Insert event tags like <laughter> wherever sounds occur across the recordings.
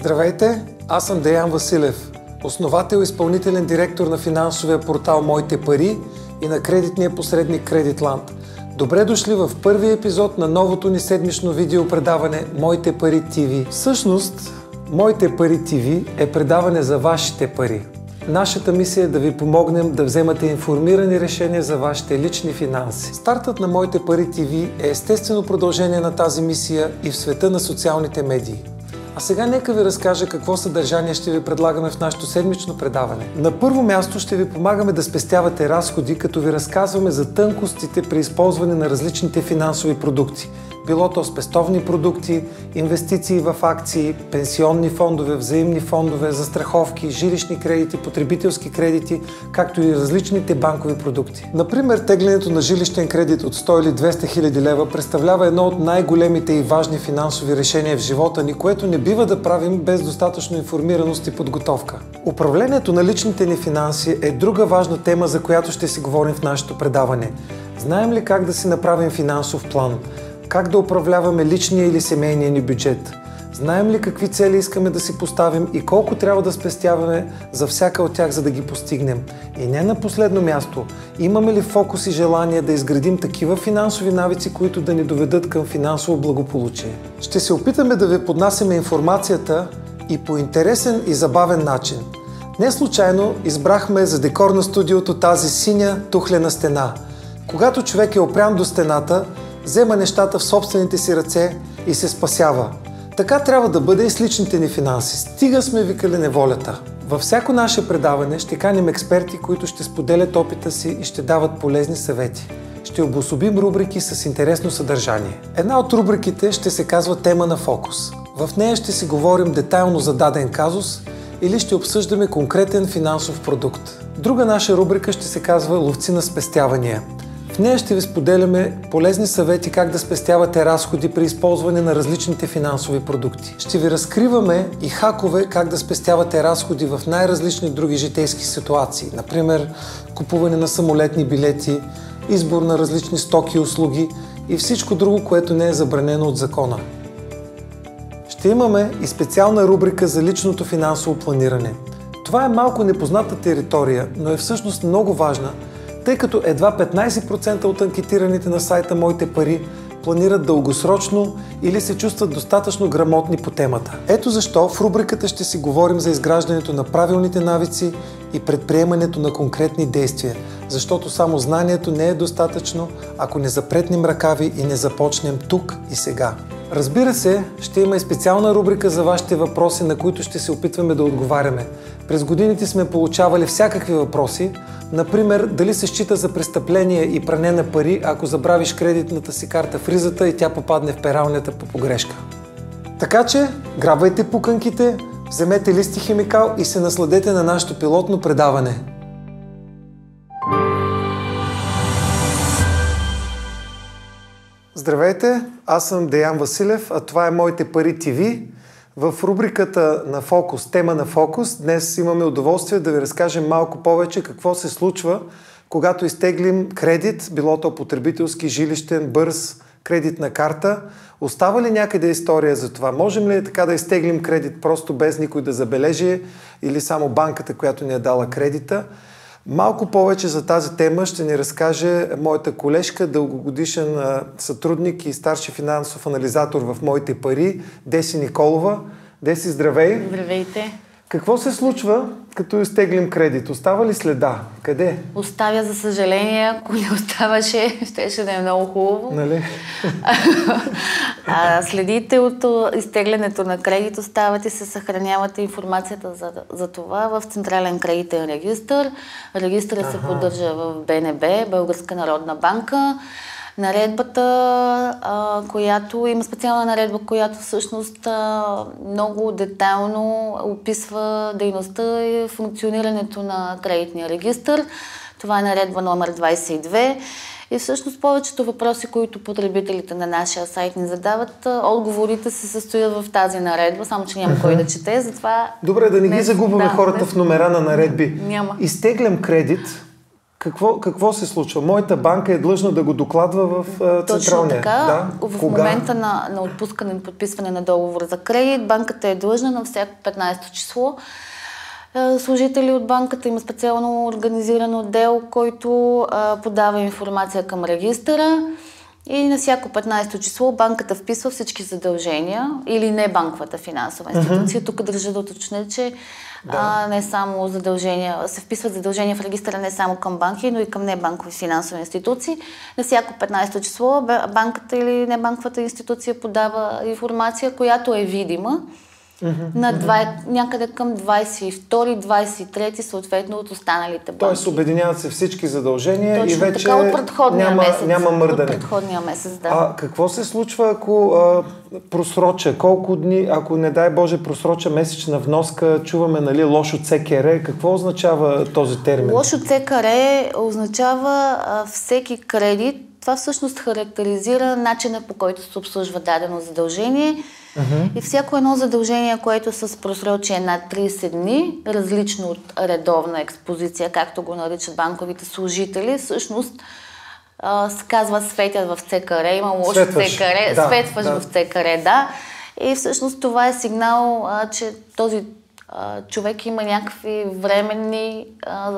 Здравейте, аз съм Деян Василев, основател и изпълнителен директор на финансовия портал Моите пари и на кредитния посредник Кредитланд. Добре дошли в първи епизод на новото ни седмично видео предаване Моите пари ТВ. Всъщност, Моите пари ТВ е предаване за вашите пари. Нашата мисия е да ви помогнем да вземате информирани решения за вашите лични финанси. Стартът на Моите пари ТВ е естествено продължение на тази мисия и в света на социалните медии. А сега нека ви разкажа какво съдържание ще ви предлагаме в нашето седмично предаване. На първо място ще ви помагаме да спестявате разходи, като ви разказваме за тънкостите при използване на различните финансови продукти – било то спестовни продукти, инвестиции в акции, пенсионни фондове, взаимни фондове, застраховки, жилищни кредити, потребителски кредити, както и различните банкови продукти. Например, теглянето на жилищен кредит от 100 или 200 хиляди лева представлява едно от най-големите и важни финансови решения в живота ни, което не бива да правим без достатъчно информираност и подготовка. Управлението на личните ни финанси е друга важна тема, за която ще си говорим в нашето предаване. Знаем ли как да си направим финансов план? Как да управляваме личния или семейния ни бюджет? Знаем ли какви цели искаме да си поставим и колко трябва да спестяваме за всяка от тях, за да ги постигнем? И не на последно място, имаме ли фокус и желание да изградим такива финансови навици, които да ни доведат към финансово благополучие? Ще се опитаме да ви поднасяме информацията и по интересен и забавен начин. Не случайно избрахме за декор на студиото тази синя тухлена стена. Когато човек е опрян до стената, взема нещата в собствените си ръце и се спасява. Така трябва да бъде и с личните ни финанси. Стига сме викали неволята. Във всяко наше предаване ще каним експерти, които ще споделят опита си и ще дават полезни съвети. Ще обособим рубрики с интересно съдържание. Една от рубриките ще се казва Тема на фокус. В нея ще си говорим детайлно за даден казус или ще обсъждаме конкретен финансов продукт. Друга наша рубрика ще се казва Ловци на спестявания – в нея ще ви споделяме полезни съвети как да спестявате разходи при използване на различните финансови продукти. Ще ви разкриваме и хакове как да спестявате разходи в най-различни други житейски ситуации. Например, купуване на самолетни билети, избор на различни стоки и услуги и всичко друго, което не е забранено от закона. Ще имаме и специална рубрика за личното финансово планиране. Това е малко непозната територия, но е всъщност много важна – тъй като едва 15% от анкетираните на сайта Моите пари планират дългосрочно или се чувстват достатъчно грамотни по темата. Ето защо в рубриката ще си говорим за изграждането на правилните навици и предприемането на конкретни действия, защото само знанието не е достатъчно, ако не запретнем ръкави и не започнем тук и сега. Разбира се, ще има и специална рубрика за вашите въпроси, на които ще се опитваме да отговаряме. През годините сме получавали всякакви въпроси, например дали се счита за престъпление и пране на пари, ако забравиш кредитната си карта в ризата и тя попадне в пералнята по погрешка. Така че, грабвайте пуканките, вземете листи химикал и се насладете на нашето пилотно предаване. Здравейте, аз съм Деян Василев, а това е Моите пари ТВ. В рубриката на Фокус, тема на Фокус, днес имаме удоволствие да ви разкажем малко повече какво се случва, когато изтеглим кредит, било то потребителски, жилищен, бърз, кредитна карта. Остава ли някъде история за това? Можем ли така да изтеглим кредит просто без никой да забележи или само банката, която ни е дала кредита? Малко повече за тази тема ще ни разкаже моята колежка, дългогодишен сътрудник и старши финансов анализатор в Моите пари, Деси Николова. Деси, здравей! Здравейте! Какво се случва, като изтеглим кредит? Остава ли следа? Къде? Оставя, за съжаление. Ако не оставаше, <laughs> щеше да е много хубаво. Нали? <laughs> а, следите от изтеглянето на кредит, остават и се съхранявате информацията за, за това в Централен кредитен регистр. Регистърът ага. се поддържа в БНБ, Българска народна банка наредбата, а, която има специална наредба, която всъщност а, много детайлно описва дейността и функционирането на кредитния регистр. Това е наредба номер 22. И всъщност повечето въпроси, които потребителите на нашия сайт ни задават, отговорите се състоят в тази наредба, само че няма кой да чете, затова... Добре, да не ги загубваме да, хората не... в номера на наредби. Няма. Изтеглям кредит, Какво, какво се случва? Моята банка е длъжна да го докладва в Точно централния. така. Да? В Кога? момента на, на отпускане и подписване на договор за кредит, банката е длъжна на всяко 15 число. Е, Служители от банката има специално организиран отдел, който а, подава информация към регистъра и на всяко 15 число банката вписва всички задължения или не банковата финансова институция. Тук държа да уточня, че а, не само задължения, се вписват задължения в регистъра не само към банки, но и към небанкови финансови институции. На всяко 15 число банката или небанковата институция подава информация, която е видима на два, някъде към 22-23 съответно от останалите банки. Тоест обединяват се всички задължения Точно и вече така от предходния няма, месец. няма От мърдане. предходния месец, да. А какво се случва, ако а, просроча? Колко дни, ако не дай Боже просроча месечна вноска, чуваме нали, лошо ЦКР, какво означава този термин? Лошо ЦКР означава а, всеки кредит. Това всъщност характеризира начина по който се обслужва дадено задължение. И всяко едно задължение, което с просрочие над 30 дни, различно от редовна експозиция, както го наричат банковите служители, всъщност а, се казва светят в ЦКР, има лошо ЦКР, да, светваш да. в ЦКР, да. И всъщност това е сигнал, а, че този а, човек има някакви временни а,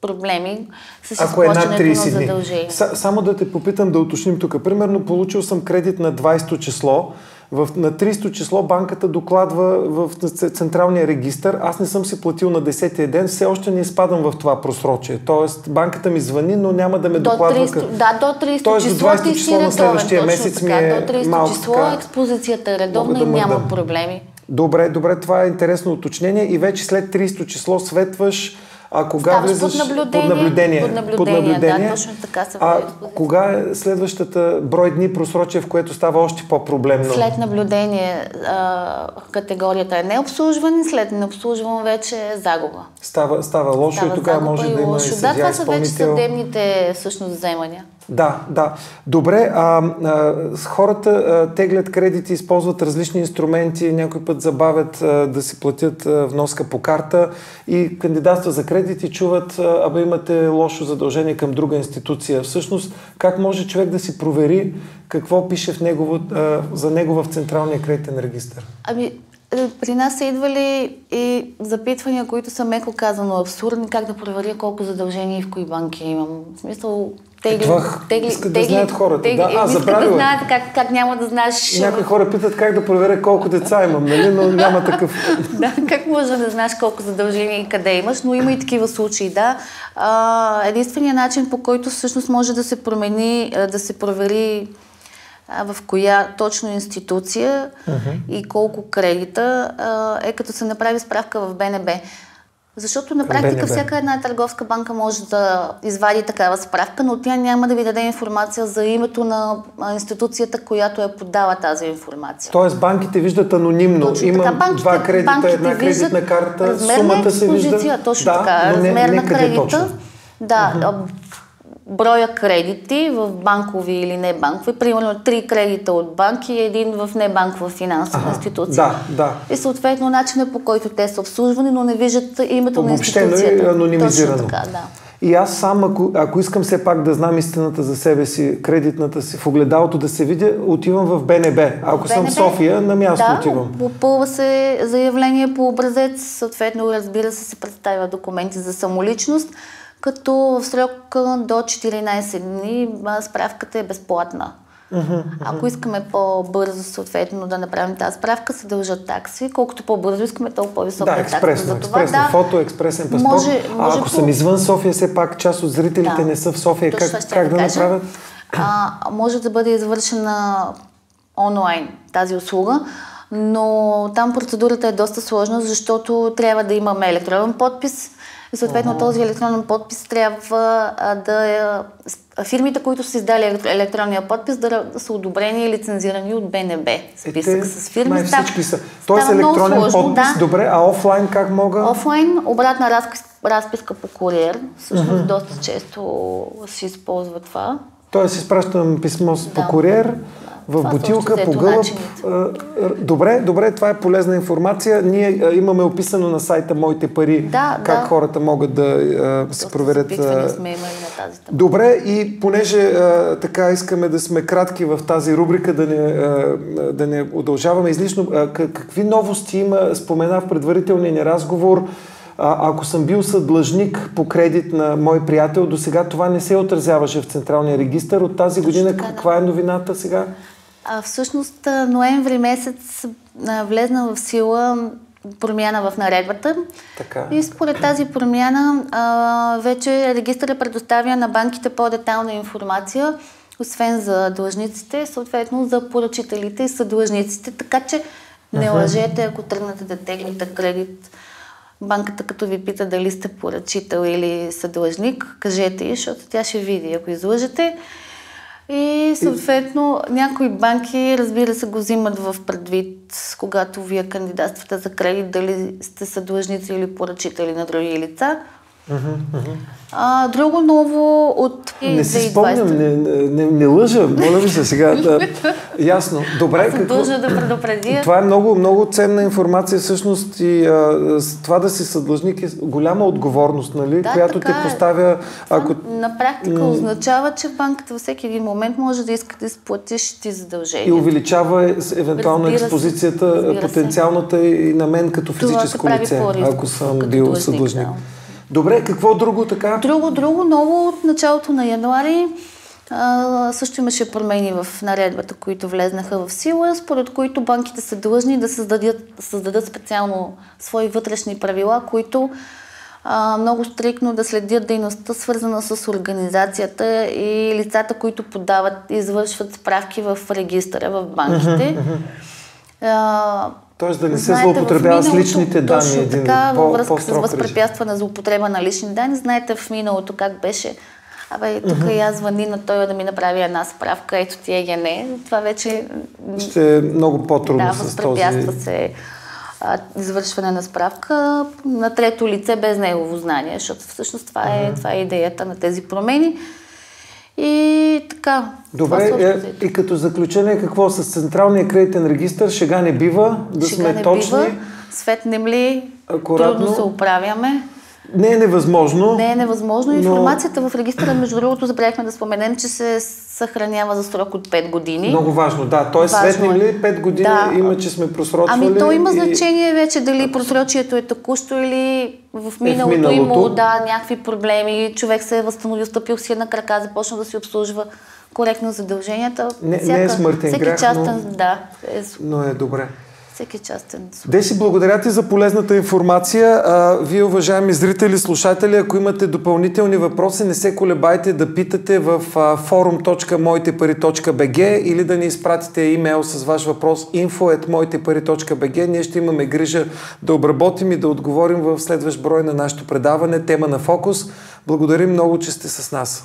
проблеми с Ако е над на 30 дни. Са, само да те попитам да уточним тук. Примерно получил съм кредит на 20 число. В, на 30 число банката докладва в централния регистр. Аз не съм си платил на 10-я ден, все още не изпадам в това просрочие. Тоест банката ми звъни, но няма да ме До докладва. 30, къ- да, до 30 Тоест до число 20 ти си число на следващия месец ми така. е До 30 малко число така, експозицията е редовна да и няма мърдам. проблеми. Добре, добре, това е интересно уточнение. И вече след 30 число светваш, а кога Ставаш влизаш под наблюдение. под наблюдение. Под наблюдение, да, точно така се А кога е следващата брой дни просрочие, в което става още по-проблемно? След наблюдение а, категорията е необслужване, след необслужване вече е загуба. Става, става лошо Става и тогава може и да има и лошо. съдия Да, това са вече съдебните всъщност вземания. Да, да. Добре, а, а, хората а, теглят кредити, използват различни инструменти, някой път забавят а, да си платят а, вноска по карта и кандидатства за кредити чуват, абе имате лошо задължение към друга институция. Всъщност, как може човек да си провери какво пише в негово, за него в Централния кредитен регистр? Ами, е, при нас са идвали и запитвания, които са меко казано абсурдни, как да проверя колко задължения и в кои банки имам. В смисъл, тегли, това искат да знаят хората, да. А, забравила е. да знаят как, как няма да знаеш... Някои хора питат как да проверя колко деца имам, нали? но няма такъв. <laughs> да, как може да знаеш колко задължения и къде имаш, но има и такива случаи, да. А, единственият начин, по който всъщност може да се промени, да се провери в коя точно институция и колко кредита, е като се направи справка в БНБ. Защото на практика БНБ. всяка една търговска банка може да извади такава справка, но тя няма да ви даде информация за името на институцията, която е подала тази информация. Тоест банките виждат анонимно. Точно Имам така. Банките- два кредита, банките една кредитна карта, сумата се вижда. Точно да, така. размер не на кредита. точно. Да, а, броя кредити в банкови или не банкови. Примерно три кредита от банки и един в небанкова финансова Аха, институция. да, да. И съответно начина по който те са обслужвани, но не виждат името на Обобщено и институцията. анонимизирано. Точно така, да. И аз сам, ако, ако искам все пак да знам истината за себе си, кредитната си, в огледалото да се видя, отивам в БНБ. Ако съм в БНБ, София, на място да, отивам. попълва се заявление по образец, съответно разбира се се представя документи за самоличност, като в срок до 14 дни справката е безплатна. Ако искаме по-бързо съответно да направим тази справка, се дължат такси. Колкото по-бързо искаме, толкова по-висока Да, е експресно, за това. експресно да, фото, експресен паспорт. Може- а може ако по- съм извън София, все пак част от зрителите Да. не са в София, как, ще как да кажа. направят? А, може да бъде извършена онлайн тази услуга, но там процедурата е доста сложна, защото трябва да имаме електронен подпис и съответно този електронен подпис трябва а, да е... Фирмите, които са издали електро- електронния подпис, да, са одобрени и лицензирани от БНБ. Списък Е, те с фирми. май всички са. Тоест електронен сложно, подпис, да. добре, а офлайн как мога? Офлайн, обратна разпис, разписка по куриер. Всъщност доста често се използва това. Тоест изпращам писмо с- по Да. куриер, в Това бутилка по гълъб. А, а, Добре, добре, това е полезна информация. Ние а, имаме описано на сайта Моите пари Да, как да. хората могат да се проверят. сме имали на тази. Добре, и понеже така искаме да сме кратки в тази рубрика, да не, да не удължаваме излишно, какви новости има, спомена в предварителния ни разговор, а, ако съм бил съдлъжник по кредит на мой приятел, до сега това не се отразяваше в Централния регистр. От тази година така, да. каква е новината сега? А, всъщност ноември месец влезна в сила промяна в наредбата. Така. И според тази промяна а, вече регистъра предоставя на банките по-детална информация, освен за длъжниците, съответно за поръчителите и съдлъжниците. Така че не лъжете, ако тръгнете да теглите кредит. Банката като ви пита дали сте поръчител или съдлъжник, кажете й, защото тя ще види, ако излъжете. И съответно някои банки, разбира се, го взимат в предвид, когато вие кандидатствате за кредит, дали сте съдлъжници или поръчители на други лица. А, друго ново от Не си 2020. спомням, не, не, не лъжа, моля ви се сега. Да, ясно. Добре, Съм дължна да предупредя. Това е много, много ценна информация всъщност и а, това да си съдлъжник е голяма отговорност, нали, Да, която те е. поставя, ако... Това на практика означава, че банката във всеки един момент може да иска да изплатиш ти И задължения. увеличава е, евентуално Разбира се, експозицията, се. потенциалната и на мен като физическо лице, ако съм бил длъжник, съдлъжник. да. Добре, какво друго така? Друго, друго ново от началото на януари а, също имаше промени в наредбата, които влезнаха в сила, според които банките са длъжни да създадат, създадат специално свои вътрешни правила, които а, много стрикно да следят дейността, свързана с организацията и лицата, които подават извършват справки в регистъра в банките. А, Тоест да не се злоупотребява с личните данни. Точно един така, по- във връзка с възпрепятстване за употреба на лични данни. Знаете в миналото как беше. Абе, тук uh-huh. я звъни на той да ми направи една справка, ето ти е не. Това вече Ще е много по-трудно да, с този... се а, извършване на справка на трето лице без негово знание, защото всъщност това, е, това е идеята на тези промени. И така. Добре, е, и като заключение какво? С Централния кредитен регистр шега не бива, да Шега сме не точни. бива, светнем ли, акуратно. трудно се оправяме. Не е невъзможно. Не е невъзможно. Но- Информацията в регистъра, между другото, забравихме да споменем, че се съхранява за срок от 5 години. Много важно, да. Тоест, Важно светнем е. ли 5 години Да. има, че сме просрочвали. Ами то има и- значение вече дали просрочието е текущо или в миналото, миналото. имало да, някакви проблеми, човек се е възстановил, стъпил си на крака, започна да си обслужва коректно задълженията. Не- не е смъртен всеки грях, частен, но- да, е, Но е добре. Всеки частен случай. Деси, благодаря ти за полезната информация. А, вие, уважаеми зрители, слушатели, ако имате допълнителни въпроси, не се колебайте да питате в forum.мойтепари.bg или да ни изпратите имейл с ваш въпрос info.мойтепари.bg. Ние ще имаме грижа да обработим и да отговорим в следващ брой на нашето предаване Тема на фокус. Благодарим много, че сте с нас.